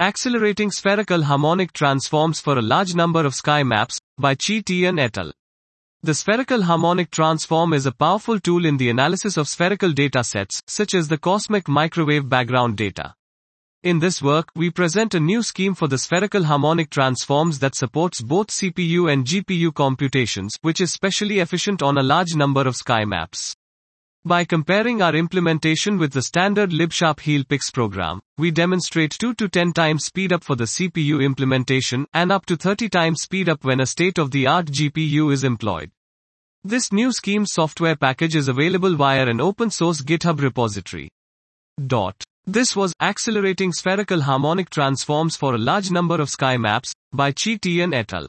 Accelerating Spherical Harmonic Transforms for a Large Number of Sky Maps, by Chi Tian et al. The spherical harmonic transform is a powerful tool in the analysis of spherical data sets, such as the cosmic microwave background data. In this work, we present a new scheme for the spherical harmonic transforms that supports both CPU and GPU computations, which is specially efficient on a large number of sky maps. By comparing our implementation with the standard LibSharp HEALPix program, we demonstrate 2 to 10 times speedup for the CPU implementation and up to 30 times speedup when a state-of-the-art GPU is employed. This new scheme software package is available via an open source GitHub repository. Dot. This was Accelerating Spherical Harmonic Transforms for a Large Number of Sky Maps by Chi Tian et al.